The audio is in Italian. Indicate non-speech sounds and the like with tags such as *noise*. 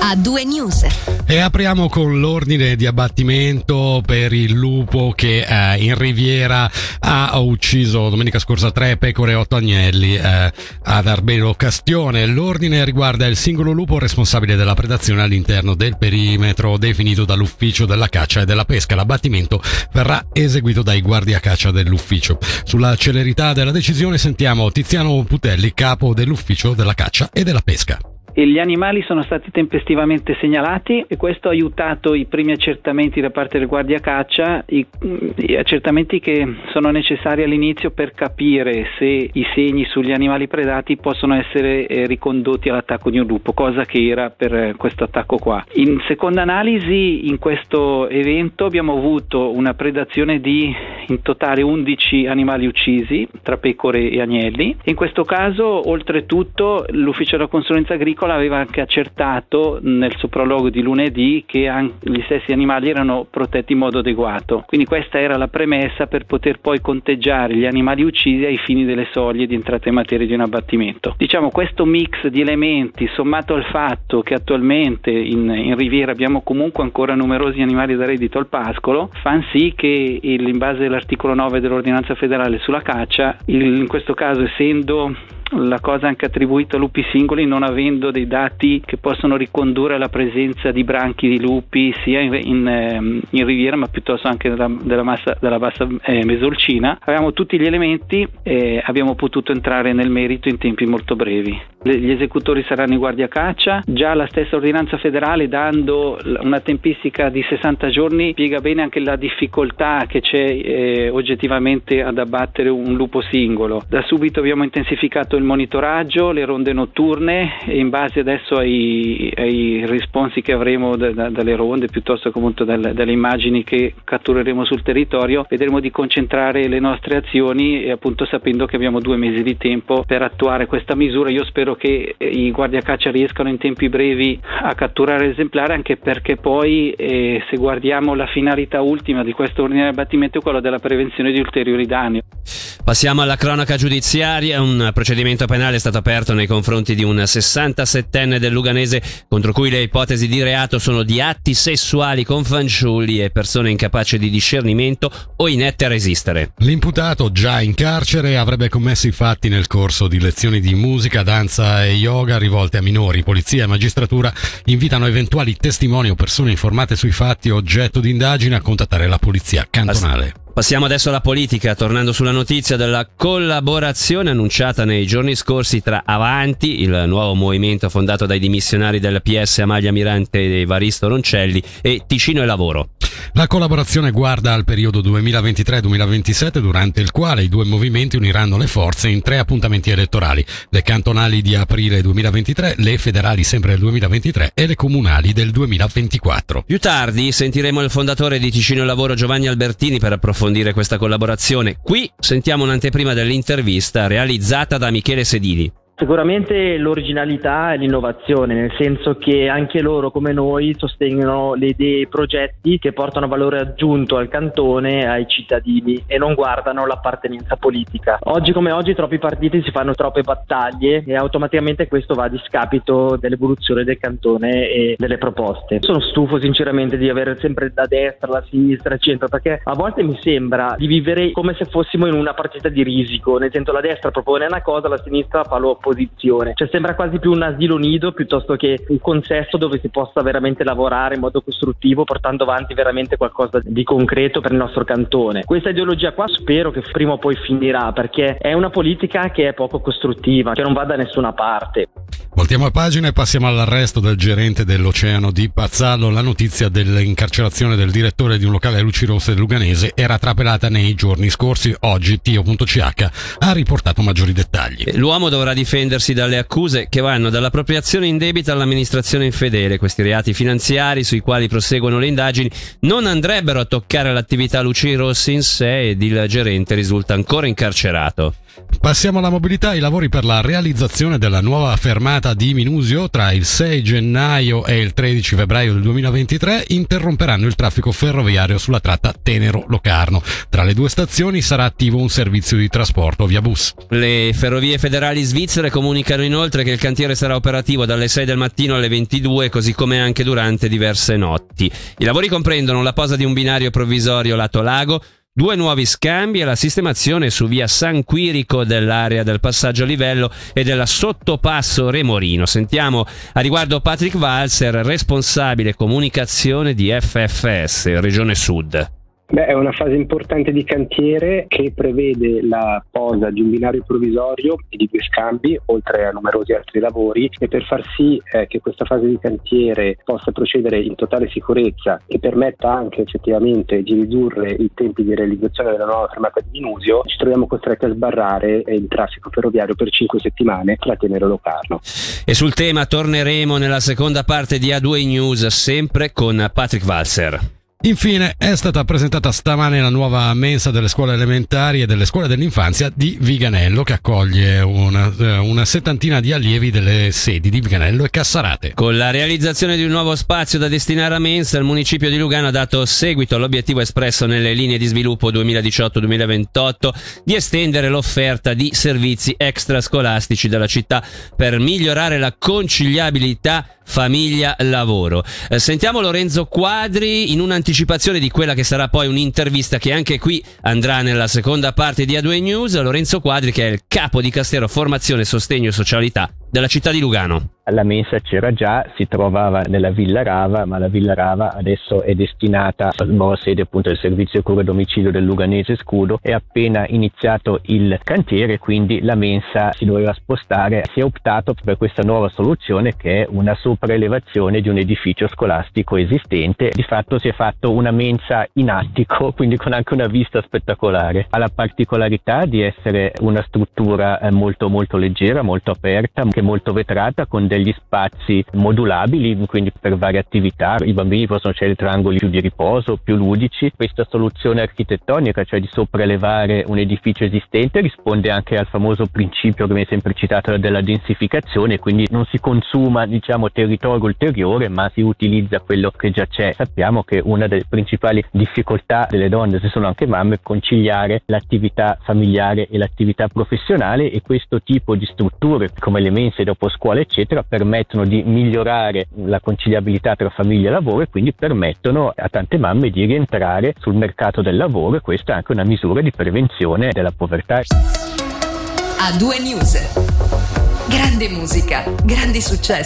a due news. E apriamo con l'ordine di abbattimento per il lupo che eh, in Riviera ha ucciso domenica scorsa tre pecore e otto agnelli eh, ad Arbelo Castione. L'ordine riguarda il singolo lupo responsabile della predazione all'interno del perimetro definito dall'ufficio della caccia e della pesca. L'abbattimento verrà eseguito dai guardia caccia dell'ufficio. Sulla celerità della decisione sentiamo Tiziano Putelli, capo dell'ufficio della caccia e della pesca e gli animali sono stati tempestivamente segnalati e questo ha aiutato i primi accertamenti da parte del guardia caccia, i, i accertamenti che sono necessari all'inizio per capire se i segni sugli animali predati possono essere eh, ricondotti all'attacco di un lupo, cosa che era per eh, questo attacco qua. In seconda analisi, in questo evento abbiamo avuto una predazione di in totale 11 animali uccisi tra pecore e agnelli. In questo caso, oltretutto, l'ufficio della consulenza agricola Nicola aveva anche accertato nel sopralogo di lunedì che gli stessi animali erano protetti in modo adeguato. Quindi questa era la premessa per poter poi conteggiare gli animali uccisi ai fini delle soglie di entrata in materia di un abbattimento. Diciamo questo mix di elementi sommato al fatto che attualmente in, in Riviera abbiamo comunque ancora numerosi animali da reddito al pascolo, fa sì che in base all'articolo 9 dell'ordinanza federale sulla caccia, il, in questo caso essendo la cosa anche attribuita a lupi singoli non avendo dei dati che possono ricondurre alla presenza di branchi di lupi sia in, in, ehm, in riviera ma piuttosto anche della, della, massa, della bassa eh, mesolcina. Avevamo tutti gli elementi e abbiamo potuto entrare nel merito in tempi molto brevi. Gli esecutori saranno i guardia caccia. Già la stessa ordinanza federale dando una tempistica di 60 giorni spiega bene anche la difficoltà che c'è eh, oggettivamente ad abbattere un lupo singolo. Da subito abbiamo intensificato il monitoraggio, le ronde notturne e in base adesso ai, ai risponsi che avremo da, da, dalle ronde piuttosto che dalle, dalle immagini che cattureremo sul territorio, vedremo di concentrare le nostre azioni e appunto sapendo che abbiamo due mesi di tempo per attuare questa misura. Io spero che i guardia caccia riescano in tempi brevi a catturare l'esemplare anche perché poi eh, se guardiamo la finalità ultima di questo ordine di abbattimento è quella della prevenzione di ulteriori danni. Passiamo alla cronaca giudiziaria. Un procedimento penale è stato aperto nei confronti di un 67enne del Luganese contro cui le ipotesi di reato sono di atti sessuali con fanciulli e persone incapaci di discernimento o inette a resistere. L'imputato, già in carcere, avrebbe commesso i fatti nel corso di lezioni di musica, danza e yoga rivolte a minori. Polizia e magistratura invitano eventuali testimoni o persone informate sui fatti oggetto di indagine a contattare la polizia cantonale. Passiamo adesso alla politica, tornando sulla notizia della collaborazione annunciata nei giorni scorsi tra Avanti, il nuovo movimento fondato dai dimissionari del PS Amalia Mirante e Varisto Roncelli, e Ticino e Lavoro. La collaborazione guarda al periodo 2023-2027 durante il quale i due movimenti uniranno le forze in tre appuntamenti elettorali, le cantonali di aprile 2023, le federali sempre del 2023 e le comunali del 2024. Più tardi sentiremo il fondatore di Ticino Lavoro Giovanni Albertini per approfondire questa collaborazione. Qui sentiamo un'anteprima dell'intervista realizzata da Michele Sedini. Sicuramente l'originalità e l'innovazione, nel senso che anche loro come noi sostengono le idee e i progetti che portano valore aggiunto al cantone ai cittadini e non guardano l'appartenenza politica. Oggi come oggi troppi partiti si fanno troppe battaglie e automaticamente questo va a discapito dell'evoluzione del cantone e delle proposte. Sono stufo sinceramente di avere sempre la destra, la sinistra, il centro, perché a volte mi sembra di vivere come se fossimo in una partita di risico, nel senso la destra propone una cosa, la sinistra fa l'opposto opposizione. Cioè sembra quasi più un asilo nido piuttosto che un consesso dove si possa veramente lavorare in modo costruttivo portando avanti veramente qualcosa di concreto per il nostro cantone. Questa ideologia qua spero che prima o poi finirà perché è una politica che è poco costruttiva, che non va da nessuna parte. Voltiamo a pagina e passiamo all'arresto del gerente dell'Oceano di Pazzallo. La notizia dell'incarcerazione del direttore di un locale a luci rosse Luganese era trapelata nei giorni scorsi. Oggi Tio.ch ha riportato maggiori dettagli. L'uomo dovrà difendersi dalle accuse che vanno dall'appropriazione indebita all'amministrazione infedele. Questi reati finanziari sui quali proseguono le indagini non andrebbero a toccare l'attività luci rosse in sé ed il gerente risulta ancora incarcerato. Passiamo alla mobilità. I lavori per la realizzazione della nuova fermata di Minusio tra il 6 gennaio e il 13 febbraio del 2023 interromperanno il traffico ferroviario sulla tratta Tenero-Locarno. Tra le due stazioni sarà attivo un servizio di trasporto via bus. Le ferrovie federali svizzere comunicano inoltre che il cantiere sarà operativo dalle 6 del mattino alle 22, così come anche durante diverse notti. I lavori comprendono la posa di un binario provvisorio lato lago, Due nuovi scambi e la sistemazione su via San Quirico dell'area del passaggio a livello e della sottopasso Remorino. Sentiamo a riguardo Patrick Walser, responsabile comunicazione di FFS, Regione Sud. Beh, è una fase importante di cantiere che prevede la posa di un binario provvisorio e di due scambi, oltre a numerosi altri lavori, e per far sì eh, che questa fase di cantiere possa procedere in totale sicurezza e permetta anche effettivamente di ridurre i tempi di realizzazione della nuova fermata di Minusio, ci troviamo costretti a sbarrare eh, il traffico ferroviario per cinque settimane tra Tenero Locarno. E sul tema torneremo nella seconda parte di A2 News, sempre con Patrick Walser. Infine è stata presentata stamane la nuova mensa delle scuole elementari e delle scuole dell'infanzia di Viganello che accoglie una, eh, una, settantina di allievi delle sedi di Viganello e Cassarate. Con la realizzazione di un nuovo spazio da destinare a mensa, il municipio di Lugano ha dato seguito all'obiettivo espresso nelle linee di sviluppo 2018-2028 di estendere l'offerta di servizi extrascolastici della città per migliorare la conciliabilità famiglia-lavoro. Eh, sentiamo Lorenzo Quadri in un'anticipazione di quella che sarà poi un'intervista che anche qui andrà nella seconda parte di A2 News. Lorenzo Quadri che è il capo di Castero Formazione, Sostegno e Socialità della città di Lugano. La mensa c'era già, si trovava nella Villa Rava, ma la Villa Rava adesso è destinata al nuovo sede appunto del servizio cura domicilio del Luganese Scudo. È appena iniziato il cantiere, quindi la mensa si doveva spostare. Si è optato per questa nuova soluzione che è una sopraelevazione di un edificio scolastico esistente. Di fatto si è fatto una mensa in attico, *laughs* quindi con anche una vista spettacolare. Ha la particolarità di essere una struttura eh, molto molto leggera, molto aperta, che molto vetrata con degli spazi modulabili, quindi per varie attività. I bambini possono scegliere triangoli più di riposo, più ludici. Questa soluzione architettonica, cioè di sopraelevare un edificio esistente, risponde anche al famoso principio che viene sempre citato della densificazione, quindi non si consuma diciamo territorio ulteriore, ma si utilizza quello che già c'è. Sappiamo che una delle principali difficoltà delle donne, se sono anche mamme, è conciliare l'attività familiare e l'attività professionale e questo tipo di strutture come le mense dopo scuola eccetera permettono di migliorare la conciliabilità tra famiglia e lavoro e quindi permettono a tante mamme di rientrare sul mercato del lavoro e questa è anche una misura di prevenzione della povertà. A due news. Grande musica, grandi successi.